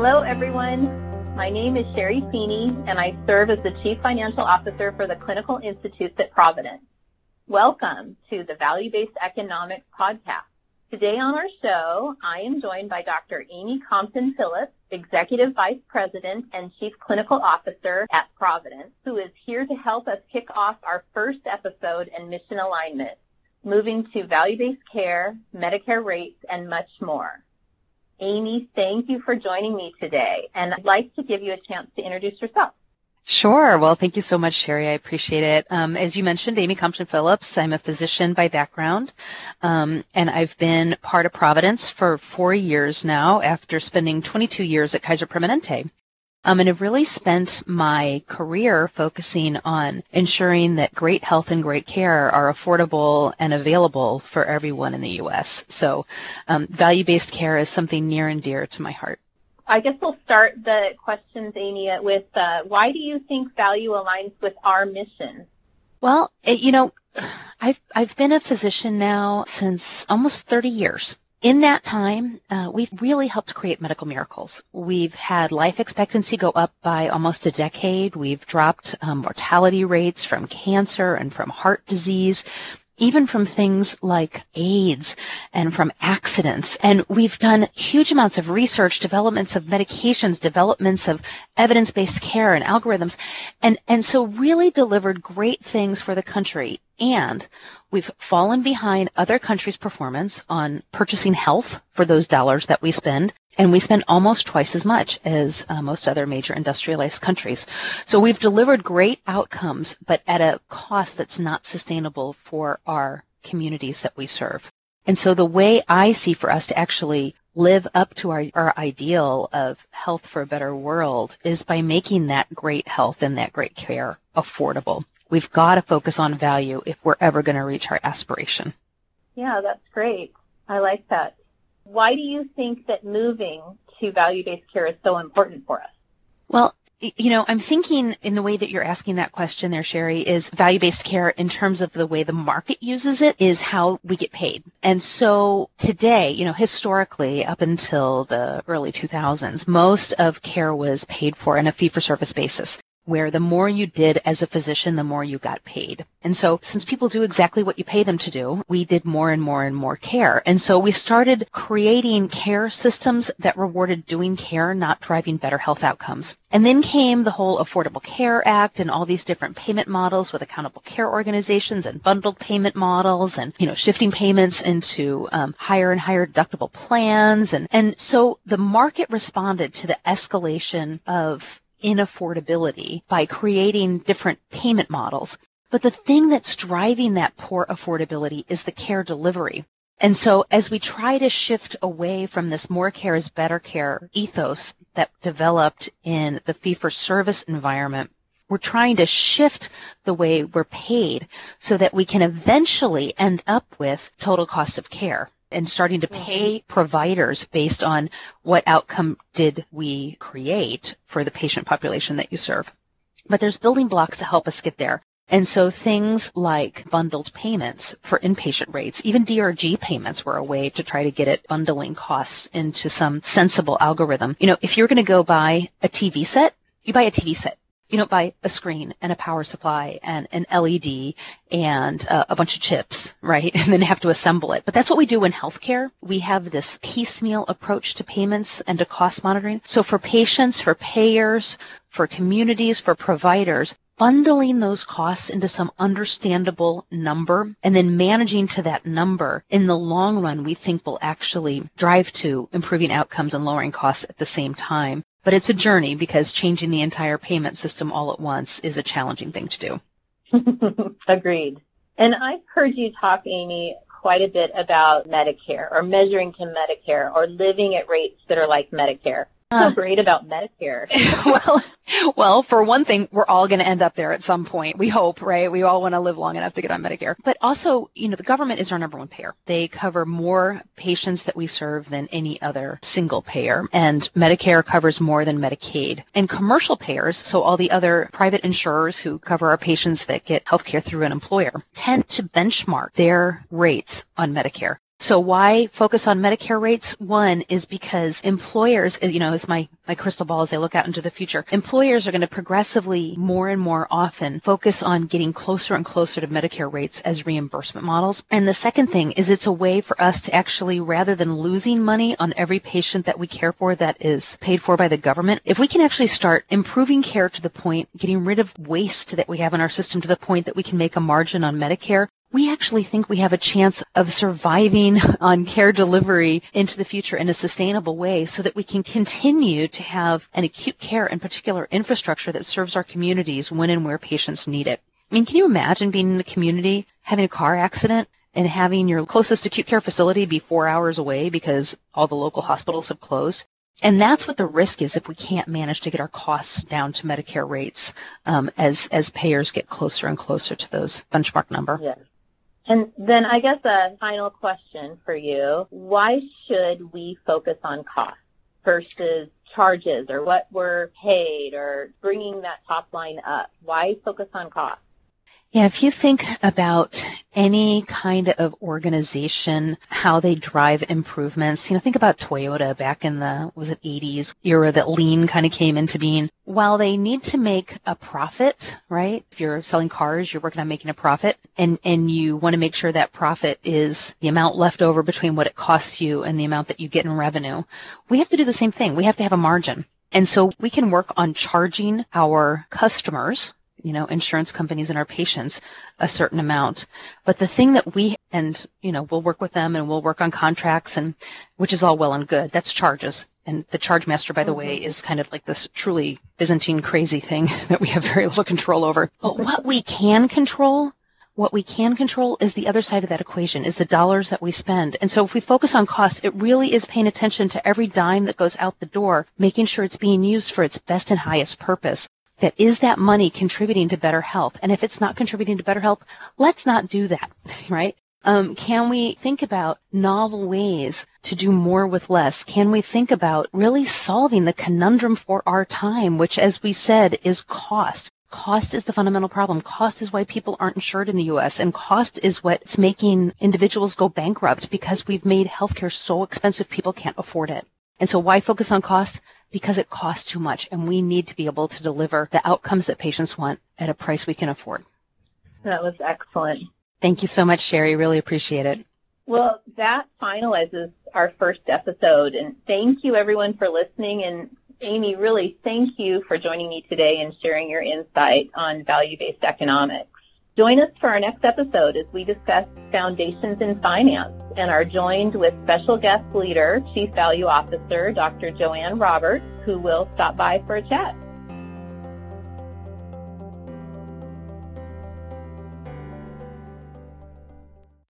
Hello, everyone. My name is Sherry Feeney, and I serve as the Chief Financial Officer for the Clinical Institutes at Providence. Welcome to the Value Based Economics Podcast. Today on our show, I am joined by Dr. Amy Compton Phillips, Executive Vice President and Chief Clinical Officer at Providence, who is here to help us kick off our first episode in mission alignment, moving to value-based care, Medicare rates, and much more. Amy, thank you for joining me today. And I'd like to give you a chance to introduce yourself. Sure. Well, thank you so much, Sherry. I appreciate it. Um, as you mentioned, Amy Compton Phillips. I'm a physician by background, um, and I've been part of Providence for four years now after spending 22 years at Kaiser Permanente. Um, and have really spent my career focusing on ensuring that great health and great care are affordable and available for everyone in the U.S. So um, value-based care is something near and dear to my heart. I guess we'll start the questions, Amy, with uh, why do you think value aligns with our mission? Well, it, you know, I've I've been a physician now since almost 30 years in that time, uh, we've really helped create medical miracles. We've had life expectancy go up by almost a decade. We've dropped um, mortality rates from cancer and from heart disease even from things like AIDS and from accidents. And we've done huge amounts of research, developments of medications, developments of evidence-based care and algorithms, and, and so really delivered great things for the country. And we've fallen behind other countries' performance on purchasing health for those dollars that we spend and we spend almost twice as much as uh, most other major industrialized countries. So we've delivered great outcomes, but at a cost that's not sustainable for our communities that we serve. And so the way I see for us to actually live up to our, our ideal of health for a better world is by making that great health and that great care affordable. We've got to focus on value if we're ever going to reach our aspiration. Yeah, that's great. I like that. Why do you think that moving to value-based care is so important for us? Well, you know, I'm thinking in the way that you're asking that question there, Sherry, is value-based care in terms of the way the market uses it is how we get paid. And so today, you know, historically up until the early 2000s, most of care was paid for on a fee-for-service basis where the more you did as a physician, the more you got paid. And so since people do exactly what you pay them to do, we did more and more and more care. And so we started creating care systems that rewarded doing care, not driving better health outcomes. And then came the whole Affordable Care Act and all these different payment models with accountable care organizations and bundled payment models and, you know, shifting payments into um, higher and higher deductible plans. And, and so the market responded to the escalation of inaffordability by creating different payment models. But the thing that's driving that poor affordability is the care delivery. And so as we try to shift away from this more care is better care ethos that developed in the fee for service environment, we're trying to shift the way we're paid so that we can eventually end up with total cost of care and starting to pay mm-hmm. providers based on what outcome did we create for the patient population that you serve. But there's building blocks to help us get there. And so things like bundled payments for inpatient rates, even DRG payments were a way to try to get it bundling costs into some sensible algorithm. You know, if you're going to go buy a TV set, you buy a TV set you don't buy a screen and a power supply and an LED and uh, a bunch of chips, right? And then have to assemble it. But that's what we do in healthcare. We have this piecemeal approach to payments and to cost monitoring. So for patients, for payers, for communities, for providers, bundling those costs into some understandable number and then managing to that number in the long run we think will actually drive to improving outcomes and lowering costs at the same time. But it's a journey because changing the entire payment system all at once is a challenging thing to do. Agreed. And I've heard you talk, Amy, quite a bit about Medicare or measuring to Medicare or living at rates that are like Medicare so great about Medicare? well, well, for one thing, we're all going to end up there at some point. We hope, right? We all want to live long enough to get on Medicare. But also, you know, the government is our number one payer. They cover more patients that we serve than any other single payer. And Medicare covers more than Medicaid. And commercial payers, so all the other private insurers who cover our patients that get healthcare through an employer, tend to benchmark their rates on Medicare. So why focus on Medicare rates? One is because employers, eh, you know, as my, my crystal ball as I look out into the future, employers are going to progressively more and more often focus on getting closer and closer to Medicare rates as reimbursement models. And the second thing is it's a way for us to actually, rather than losing money on every patient that we care for that is paid for by the government, if we can actually start improving care to the point, getting rid of waste that we have in our system to the point that we can make a margin on Medicare, we actually think we have a chance of surviving on care delivery into the future in a sustainable way so that we can continue to have an acute care and particular infrastructure that serves our communities when and where patients need it. I mean, can you imagine being in a community, having a car accident, and having your closest acute care facility be four hours away because all the local hospitals have closed? And that's what the risk is if we can't manage to get our costs down to Medicare rates um, as as payers get closer and closer to those benchmark number. Yes. And then I guess a final question for you. Why should we focus on cost versus charges or what we're paid or bringing that top line up? Why focus on cost? Yeah, if you think about any kind of organization, how they drive improvements, you know, think about Toyota back in the, was it 80s era that lean kind of came into being. While they need to make a profit, right? If you're selling cars, you're working on making a profit and, and you want to make sure that profit is the amount left over between what it costs you and the amount that you get in revenue. We have to do the same thing. We have to have a margin. And so we can work on charging our customers you know, insurance companies and our patients a certain amount. But the thing that we, and, you know, we'll work with them and we'll work on contracts and, which is all well and good. That's charges. And the charge master, by the mm-hmm. way, is kind of like this truly Byzantine crazy thing that we have very little control over. But what we can control what we can control is the other side of that equation, is the dollars that we spend. And so if we focus on cost, it really is paying attention to every dime that goes out the door, making sure it's being used for its best and highest purpose that is that money contributing to better health? And if it's not contributing to better health, let's not do that, right? Um, can we think about novel ways to do more with less? Can we think about really solving the conundrum for our time, which, as we said, is cost? Cost is the fundamental problem. Cost is why people aren't insured in the U.S. and cost is what's making individuals go bankrupt because we've made healthcare so expensive people can't afford it. And so why focus on cost? because it costs too much and we need to be able to deliver the outcomes that patients want at a price we can afford. That was excellent. Thank you so much, Sherry. Really appreciate it. Well, that finalizes our first episode and thank you everyone for listening and Amy, really thank you for joining me today and sharing your insight on value-based economics. Join us for our next episode as we discuss foundations in finance and are joined with special guest leader, Chief Value Officer, Dr. Joanne Roberts, who will stop by for a chat.